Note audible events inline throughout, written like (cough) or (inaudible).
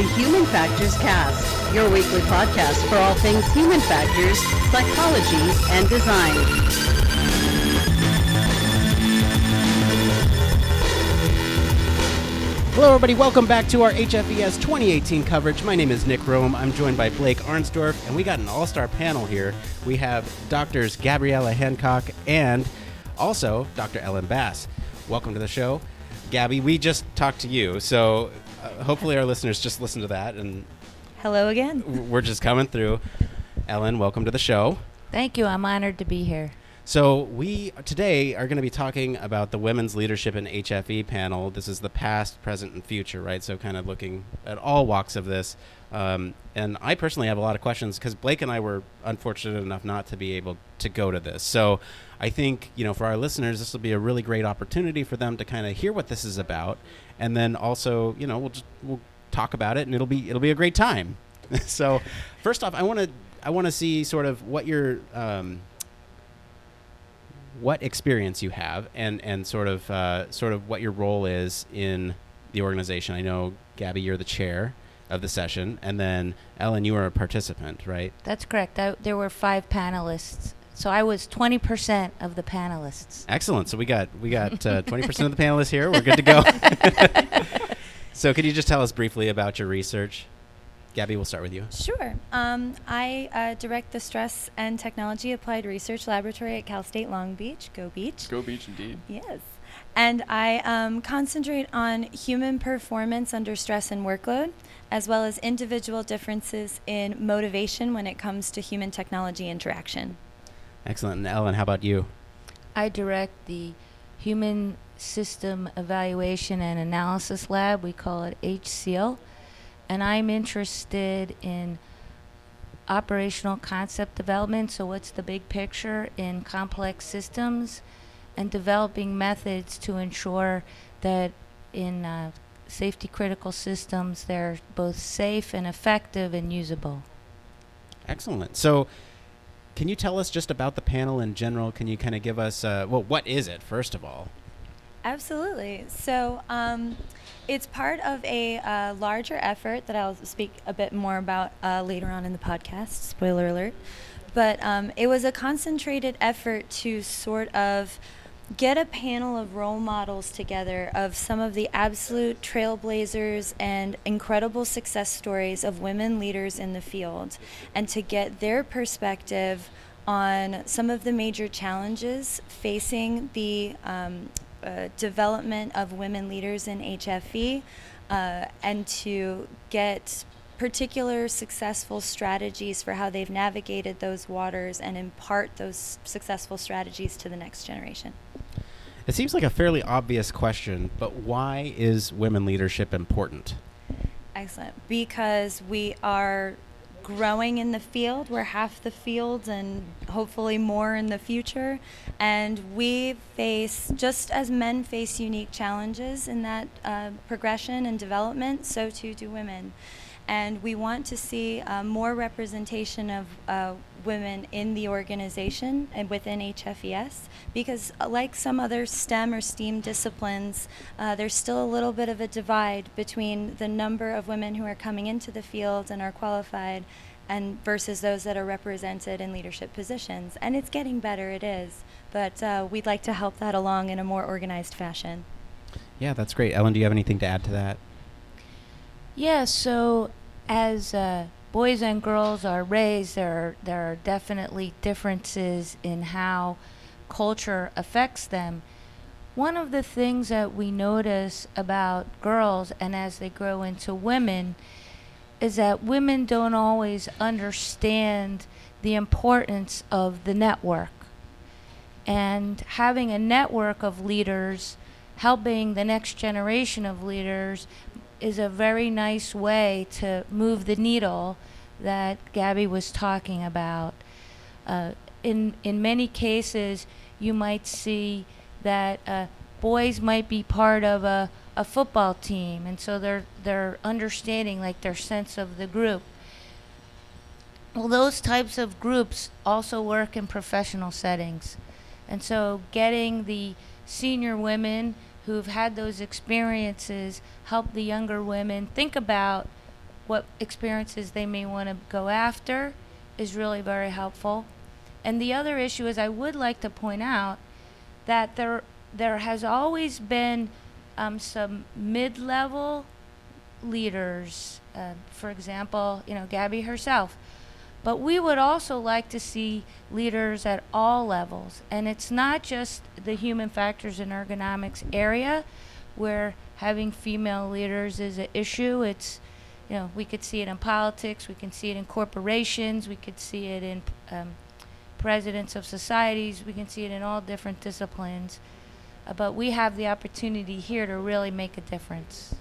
to Human Factors Cast, your weekly podcast for all things human factors, psychology, and design. Hello, everybody. Welcome back to our HFES 2018 coverage. My name is Nick Rome. I'm joined by Blake Arnsdorf, and we got an all star panel here. We have doctors Gabriella Hancock and also Dr. Ellen Bass. Welcome to the show. Gabby, we just talked to you, so uh, hopefully our listeners just listen to that, and Hello again. we're just coming through. Ellen, welcome to the show. Thank you. I'm honored to be here. So we today are going to be talking about the women's leadership in HFE panel. This is the past, present, and future, right? So kind of looking at all walks of this. Um, and I personally have a lot of questions because Blake and I were unfortunate enough not to be able to go to this. So I think you know for our listeners, this will be a really great opportunity for them to kind of hear what this is about, and then also you know we'll just we'll talk about it, and it'll be it'll be a great time. (laughs) so first off, I want to I want to see sort of what your um, what experience you have and and sort of uh, sort of what your role is in the organization. I know Gabby, you're the chair of the session, and then Ellen, you are a participant, right? That's correct. I, there were five panelists, so I was 20% of the panelists. Excellent. So we got we got uh, twenty percent of the panelists here. We're good to go. (laughs) so could you just tell us briefly about your research? Gabby, we'll start with you. Sure. Um, I uh, direct the Stress and Technology Applied Research Laboratory at Cal State Long Beach. Go Beach. Go Beach, indeed. Yes. And I um, concentrate on human performance under stress and workload, as well as individual differences in motivation when it comes to human technology interaction. Excellent. And Ellen, how about you? I direct the Human System Evaluation and Analysis Lab. We call it HCL. And I'm interested in operational concept development. So, what's the big picture in complex systems? And developing methods to ensure that in uh, safety critical systems they're both safe and effective and usable. Excellent. So, can you tell us just about the panel in general? Can you kind of give us, uh, well, what is it, first of all? Absolutely. So um, it's part of a uh, larger effort that I'll speak a bit more about uh, later on in the podcast. Spoiler alert. But um, it was a concentrated effort to sort of get a panel of role models together of some of the absolute trailblazers and incredible success stories of women leaders in the field and to get their perspective on some of the major challenges facing the um, uh, development of women leaders in HFE uh, and to get particular successful strategies for how they've navigated those waters and impart those successful strategies to the next generation. It seems like a fairly obvious question, but why is women leadership important? Excellent. Because we are growing in the field. We're half the field and hopefully more in the future. And we face, just as men face unique challenges in that uh, progression and development, so too do women. And we want to see uh, more representation of uh, women in the organization and within HFES because, uh, like some other STEM or STEAM disciplines, uh, there's still a little bit of a divide between the number of women who are coming into the field and are qualified and versus those that are represented in leadership positions. And it's getting better, it is. But uh, we'd like to help that along in a more organized fashion. Yeah, that's great. Ellen, do you have anything to add to that? Yeah, so as uh, boys and girls are raised, there there are definitely differences in how culture affects them. One of the things that we notice about girls and as they grow into women is that women don't always understand the importance of the network. And having a network of leaders helping the next generation of leaders is a very nice way to move the needle that Gabby was talking about. Uh, in in many cases, you might see that uh, boys might be part of a, a football team, and so they're they're understanding like their sense of the group. Well, those types of groups also work in professional settings, and so getting the senior women who've had those experiences help the younger women think about what experiences they may want to go after is really very helpful. And the other issue is I would like to point out that there there has always been um, some mid-level leaders, uh, for example, you know, Gabby herself. But we would also like to see leaders at all levels. And it's not just the human factors and ergonomics area where having female leaders is an issue. It's, you know, we could see it in politics, we can see it in corporations, we could see it in um, presidents of societies, we can see it in all different disciplines. Uh, but we have the opportunity here to really make a difference.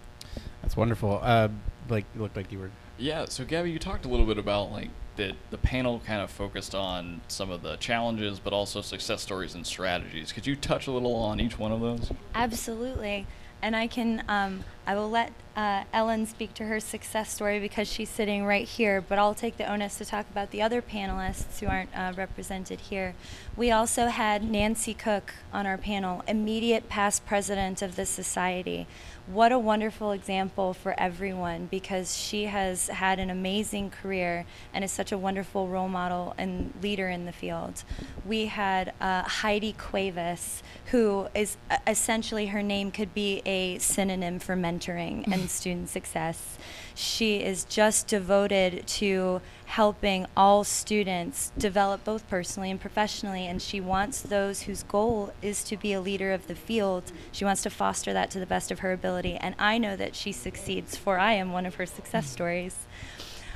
That's wonderful. Uh, like, you looked like you were. Yeah. So, Gabby, you talked a little bit about like that the panel kind of focused on some of the challenges, but also success stories and strategies. Could you touch a little on each one of those? Absolutely. And I can, um, I will let uh, Ellen speak to her success story because she's sitting right here, but I'll take the onus to talk about the other panelists who aren't uh, represented here. We also had Nancy Cooke on our panel, immediate past president of the society what a wonderful example for everyone because she has had an amazing career and is such a wonderful role model and leader in the field. We had uh, Haydee Cuevas, who is uh, essentially her name could be a synonym for mentoring and (laughs) student success. She is just devoted to helping all students develop both personally and professionally. And she wants those whose goal is to be a leader of the field, she wants to foster that to the best of her ability. And I know that she succeeds, for I am one of her success stories.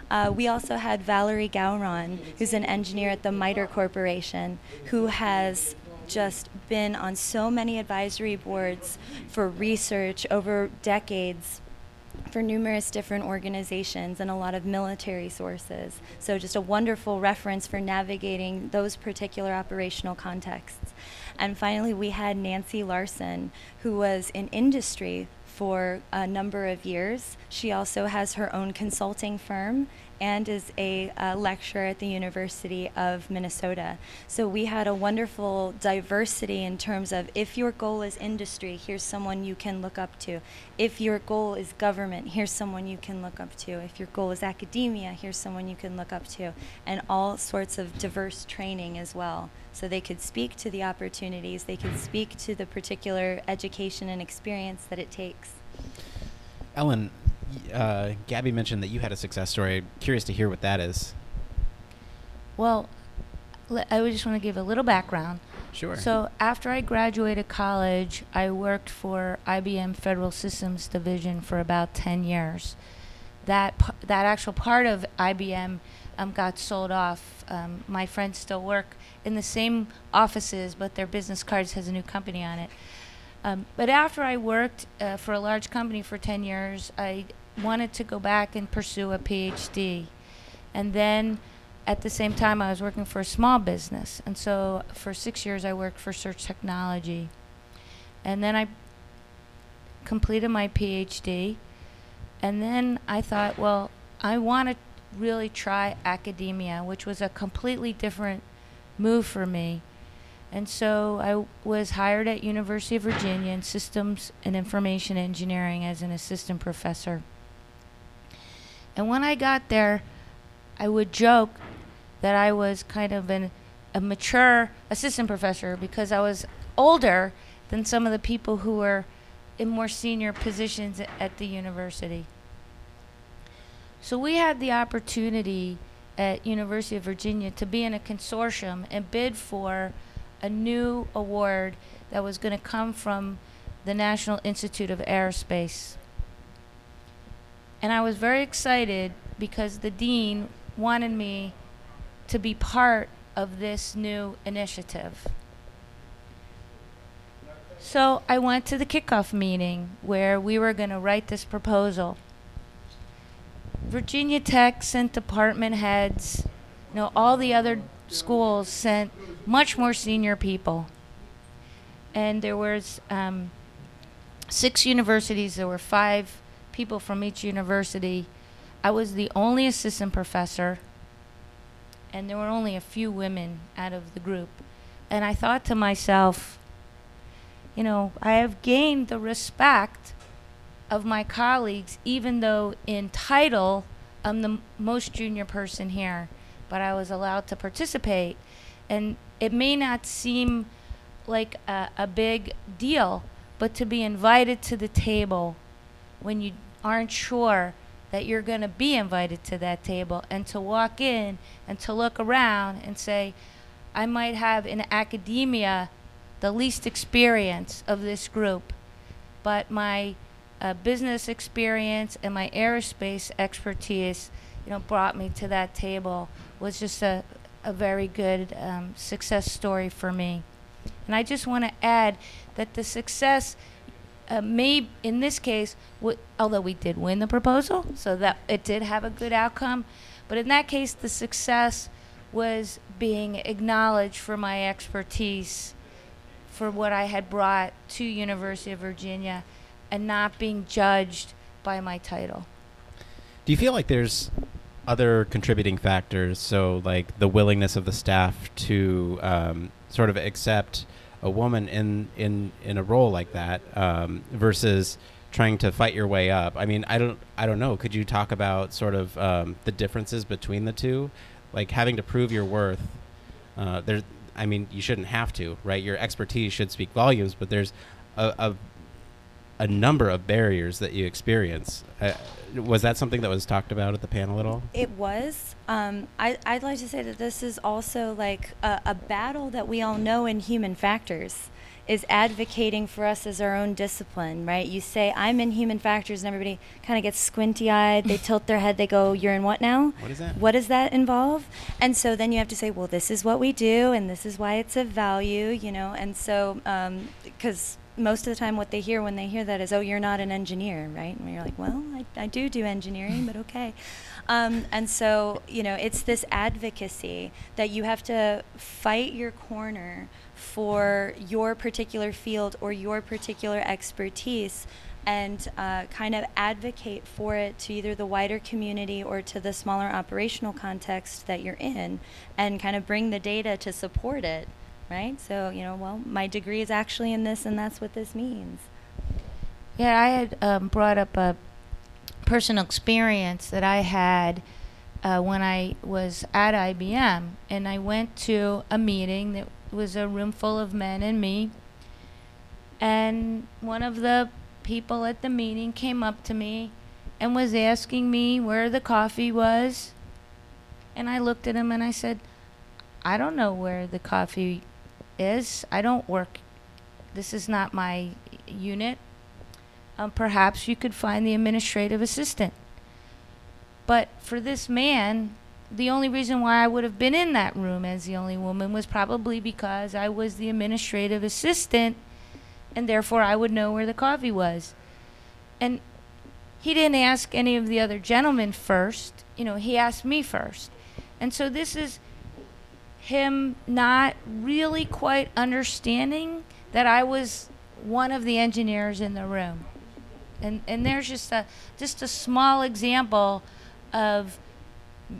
Uh, we also had Valerie Gawron, who's an engineer at the MITRE Corporation, who has just been on so many advisory boards for research over decades for numerous different organizations and a lot of military sources. So, just a wonderful reference for navigating those particular operational contexts. And finally, we had Nancy Larson, who was in industry for a number of years. She also has her own consulting firm and is a uh, lecturer at the University of Minnesota. So we had a wonderful diversity in terms of if your goal is industry, here's someone you can look up to. If your goal is government, here's someone you can look up to. If your goal is academia, here's someone you can look up to. And all sorts of diverse training as well. So they could speak to the opportunities, they could speak to the particular education and experience that it takes. Ellen, uh, Gabby mentioned that you had a success story. Curious to hear what that is. Well, I just want to give a little background. Sure. So after I graduated college, I worked for IBM Federal Systems Division for about 10 years. That that actual part of IBM um, got sold off. Um, my friends still work in the same offices, but their business cards has a new company on it. Um, but after I worked uh, for a large company for 10 years, I wanted to go back and pursue a PhD. And then at the same time, I was working for a small business. And so for six years, I worked for Search Technology. And then I completed my PhD. And then I thought, well, I want to really try academia, which was a completely different move for me. And so I was hired at University of Virginia in Systems and Information Engineering as an assistant professor. And when I got there, I would joke that I was kind of an, a mature assistant professor because I was older than some of the people who were in more senior positions at the university. So we had the opportunity at University of Virginia to be in a consortium and bid for a new award that was going to come from the National Institute of Aerospace. And I was very excited because the dean wanted me to be part of this new initiative. So I went to the kickoff meeting where we were going to write this proposal. Virginia Tech sent department heads, you know, all the other schools sent much more senior people. And there was um, six universities, there were five people from each university. I was the only assistant professor, and there were only a few women out of the group. And I thought to myself, you know, I have gained the respect of my colleagues, even though in title I'm the m- most junior person here, but I was allowed to participate. And it may not seem like a, a big deal, but to be invited to the table when you aren't sure that you're going to be invited to that table and to walk in and to look around and say, I might have in academia the least experience of this group, but my uh, business experience and my aerospace expertise, you know, brought me to that table was just a, a very good um, success story for me. And I just want to add that the success uh, may, in this case, w- although we did win the proposal, so that it did have a good outcome, but in that case, the success was being acknowledged for my expertise, for what I had brought to University of Virginia, and not being judged by my title. Do you feel like there's other contributing factors? So, like the willingness of the staff to um, sort of accept a woman in in in a role like that um, versus trying to fight your way up. I mean, I don't I don't know. Could you talk about sort of um, the differences between the two, like having to prove your worth? Uh, there's, I mean, you shouldn't have to, right? Your expertise should speak volumes, but there's a, a a number of barriers that you experience. Uh, was that something that was talked about at the panel at all? It was. Um, I, I'd like to say that this is also like a, a battle that we all know in human factors is advocating for us as our own discipline, right? You say, I'm in human factors, and everybody kind of gets squinty eyed. They tilt their head. They go, You're in what now? What is that? What does that involve? And so then you have to say, Well, this is what we do, and this is why it's of value, you know? And so, because most of the time what they hear when they hear that is, oh, you're not an engineer, right? And you're like, well, I, I do do engineering, but okay. Um, and so, you know, it's this advocacy that you have to fight your corner for your particular field or your particular expertise and uh, kind of advocate for it to either the wider community or to the smaller operational context that you're in and kind of bring the data to support it right? So, you know, well, my degree is actually in this, and that's what this means. Yeah, I had um, brought up a personal experience that I had uh, when I was at IBM, and I went to a meeting that was a room full of men and me, and one of the people at the meeting came up to me and was asking me where the coffee was, and I looked at him and I said, I don't know where the coffee is. I don't work. This is not my unit. Um, perhaps you could find the administrative assistant. But for this man, the only reason why I would have been in that room as the only woman was probably because I was the administrative assistant and therefore I would know where the coffee was. And he didn't ask any of the other gentlemen first, you know, he asked me first. And so this is him not really quite understanding that I was one of the engineers in the room. And and there's just a just a small example of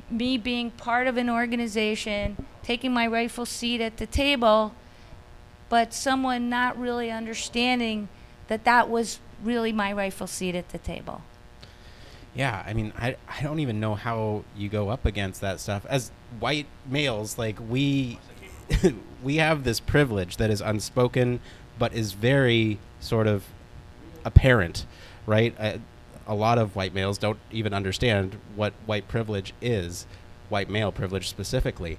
me being part of an organization, taking my rightful seat at the table, but someone not really understanding that that was really my rightful seat at the table. Yeah, I mean, I, I don't even know how you go up against that stuff. As white males, like we (laughs) we have this privilege that is unspoken, but is very sort of apparent, right? Uh, a lot of white males don't even understand what white privilege is, white male privilege specifically.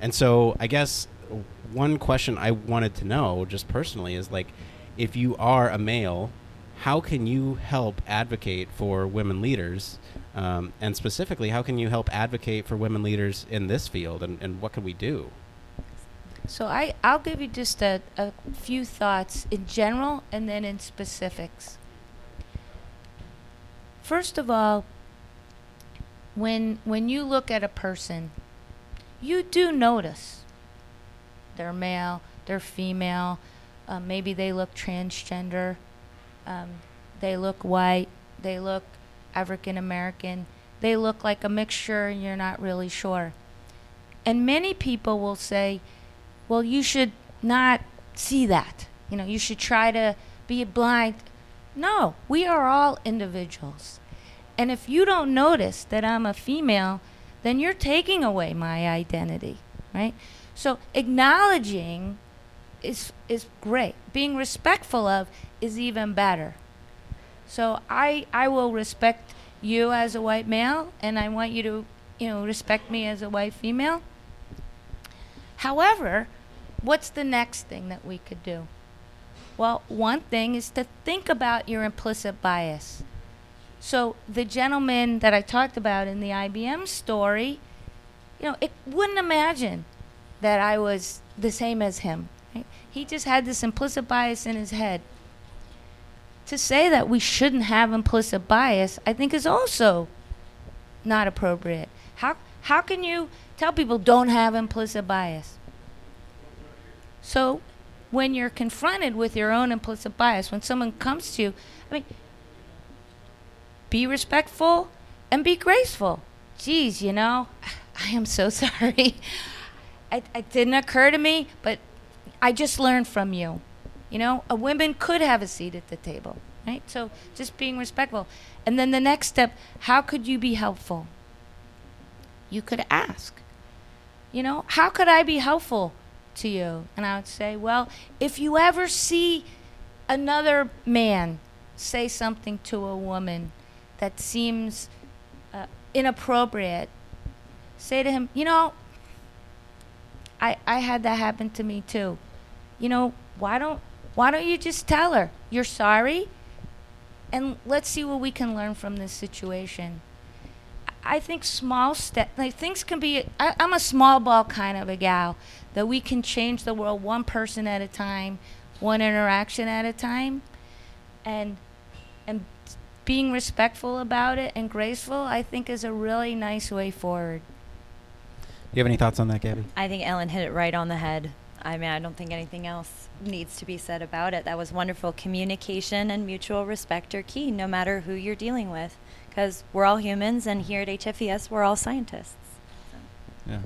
And so, I guess one question I wanted to know, just personally, is like, if you are a male how can you help advocate for women leaders? Um, and specifically, how can you help advocate for women leaders in this field? And, and what can we do? So I, I'll give you just a, a few thoughts in general and then in specifics. First of all, when when you look at a person, you do notice they're male, they're female, uh, maybe they look transgender, um, they look white, they look African American, they look like a mixture, and you're not really sure. And many people will say, well, you should not see that. You know, you should try to be blind. No, we are all individuals. And if you don't notice that I'm a female, then you're taking away my identity, right? So acknowledging is is great. Being respectful of is even better. So I I will respect you as a white male and I want you to, you know, respect me as a white female. However, what's the next thing that we could do? Well, one thing is to think about your implicit bias. So the gentleman that I talked about in the IBM story, you know, it wouldn't imagine that I was the same as him. Right? He just had this implicit bias in his head. To say that we shouldn't have implicit bias, I think is also not appropriate. How how can you tell people don't have implicit bias? So when you're confronted with your own implicit bias, when someone comes to you, I mean, be respectful and be graceful. Geez, you know, (laughs) I am so (laughs) sorry. It, it didn't occur to me, but I just learned from you. You know, a woman could have a seat at the table, right? So just being respectful. And then the next step, how could you be helpful? You could ask. You know, how could I be helpful to you? And I would say, well, if you ever see another man say something to a woman that seems uh, inappropriate, say to him, you know, I, I had that happen to me too. You know, why don't why don't you just tell her you're sorry and let's see what we can learn from this situation. I think small step like things can be I, I'm a small ball kind of a gal that we can change the world one person at a time, one interaction at a time. And and being respectful about it and graceful, I think is a really nice way forward. Do You have any thoughts on that, Gabby? I think Ellen hit it right on the head. I mean, I don't think anything else needs to be said about it. That was wonderful. Communication and mutual respect are key, no matter who you're dealing with, because we're all humans, and here at HFES, we're all scientists. Yeah.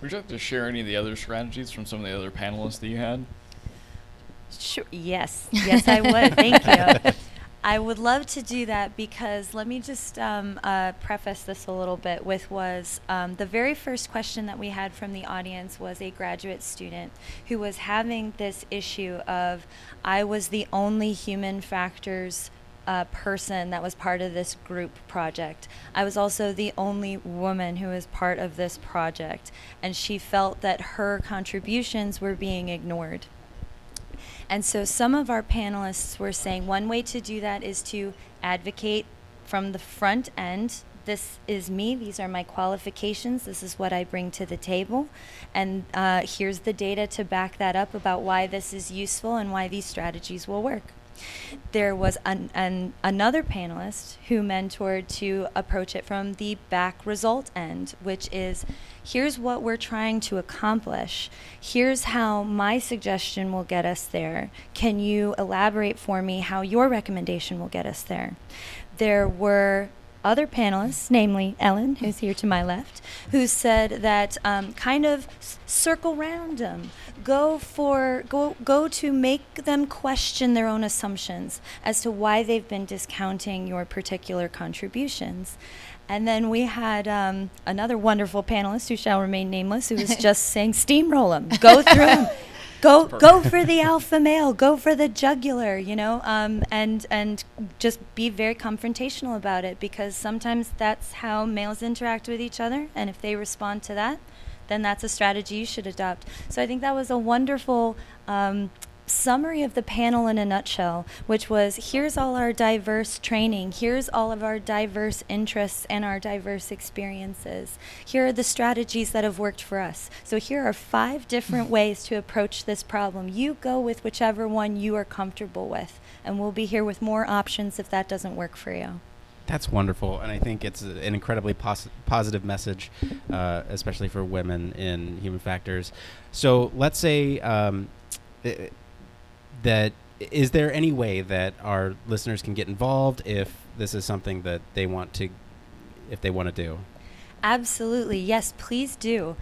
Would you like to share any of the other strategies from some of the other panelists that you had? Sure. Yes. Yes, I would. Thank you. (laughs) I would love to do that because let me just um, uh, preface this a little bit with was um, the very first question that we had from the audience was a graduate student who was having this issue of I was the only human factors uh, person that was part of this group project. I was also the only woman who was part of this project, and she felt that her contributions were being ignored. And so some of our panelists were saying one way to do that is to advocate from the front end. This is me. These are my qualifications. This is what I bring to the table. And uh, here's the data to back that up about why this is useful and why these strategies will work. There was an, an, another panelist who mentored to approach it from the back result end, which is here's what we're trying to accomplish. Here's how my suggestion will get us there. Can you elaborate for me how your recommendation will get us there? There were other panelists, namely Ellen, who's here to my left, who said that um, kind of circle round them, go for go go to make them question their own assumptions as to why they've been discounting your particular contributions. And then we had um, another wonderful panelist who shall remain nameless, who was just (laughs) saying, steamroll them, go through them. (laughs) Go, go for the alpha male. Go for the jugular. You know, um, and and just be very confrontational about it because sometimes that's how males interact with each other, and if they respond to that, then that's a strategy you should adopt. So I think that was a wonderful um, summary of the panel in a nutshell, which was here's all our diverse training, here's all of our diverse interests and our diverse experiences. Here are the strategies that have worked for us. So here are five different ways to approach this problem. You go with whichever one you are comfortable with, and we'll be here with more options if that doesn't work for you. That's wonderful, and I think it's an incredibly pos- positive message, uh, especially for women in human factors. So let's say um, i- that is there any way that our listeners can get involved if this is something that they want to, if they want to do? Absolutely. Yes, please do.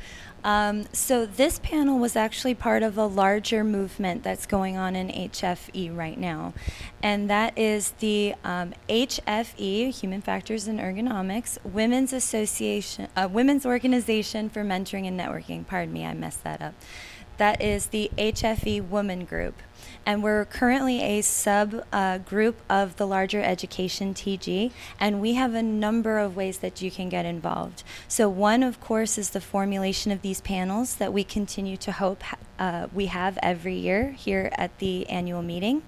Um, so, this panel was actually part of a larger movement that's going on in HFE right now. And that is the um, HFE, Human Factors and Ergonomics, Women's Association, uh, Women's Organization for Mentoring and Networking. Pardon me, I messed that up. That is the HFE Woman Group and we're currently a sub uh, group of the larger education TG, and we have a number of ways that you can get involved. So, one, of course, is the formulation of these panels that we continue to hope uh, we have every year here at the annual meeting.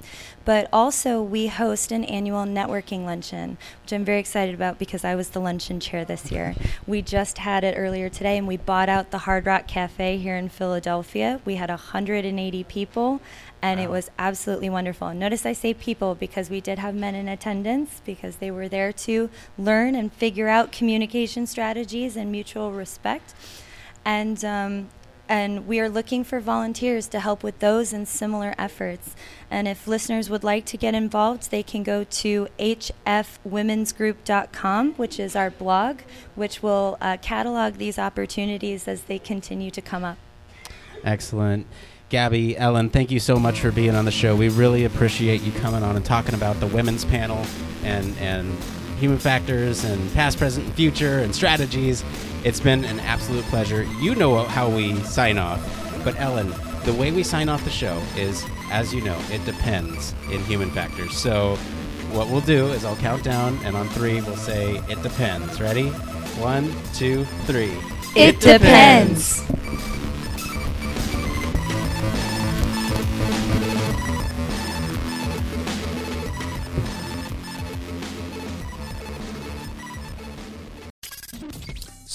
But also, we host an annual networking luncheon, which I'm very excited about because I was the luncheon chair this year. (laughs) We just had it earlier today, and we bought out the Hard Rock Cafe here in Philadelphia. We had 180 people and wow. it was absolutely wonderful. Notice I say people because we did have men in attendance because they were there to learn and figure out communication strategies and mutual respect. And um, and we are looking for volunteers to help with those and similar efforts. And if listeners would like to get involved, they can go to hfwomensgroup.com, which is our blog, which will uh, catalog these opportunities as they continue to come up. Excellent. Gabby, Ellen, thank you so much for being on the show. We really appreciate you coming on and talking about the women's panel and and human factors and past, present, and future and strategies. It's been an absolute pleasure. You know how we sign off, but Ellen, the way we sign off the show is, as you know, it depends in human factors. So, what we'll do is I'll count down, and on three, we'll say it depends. Ready? One, two, three. It, depends. depends.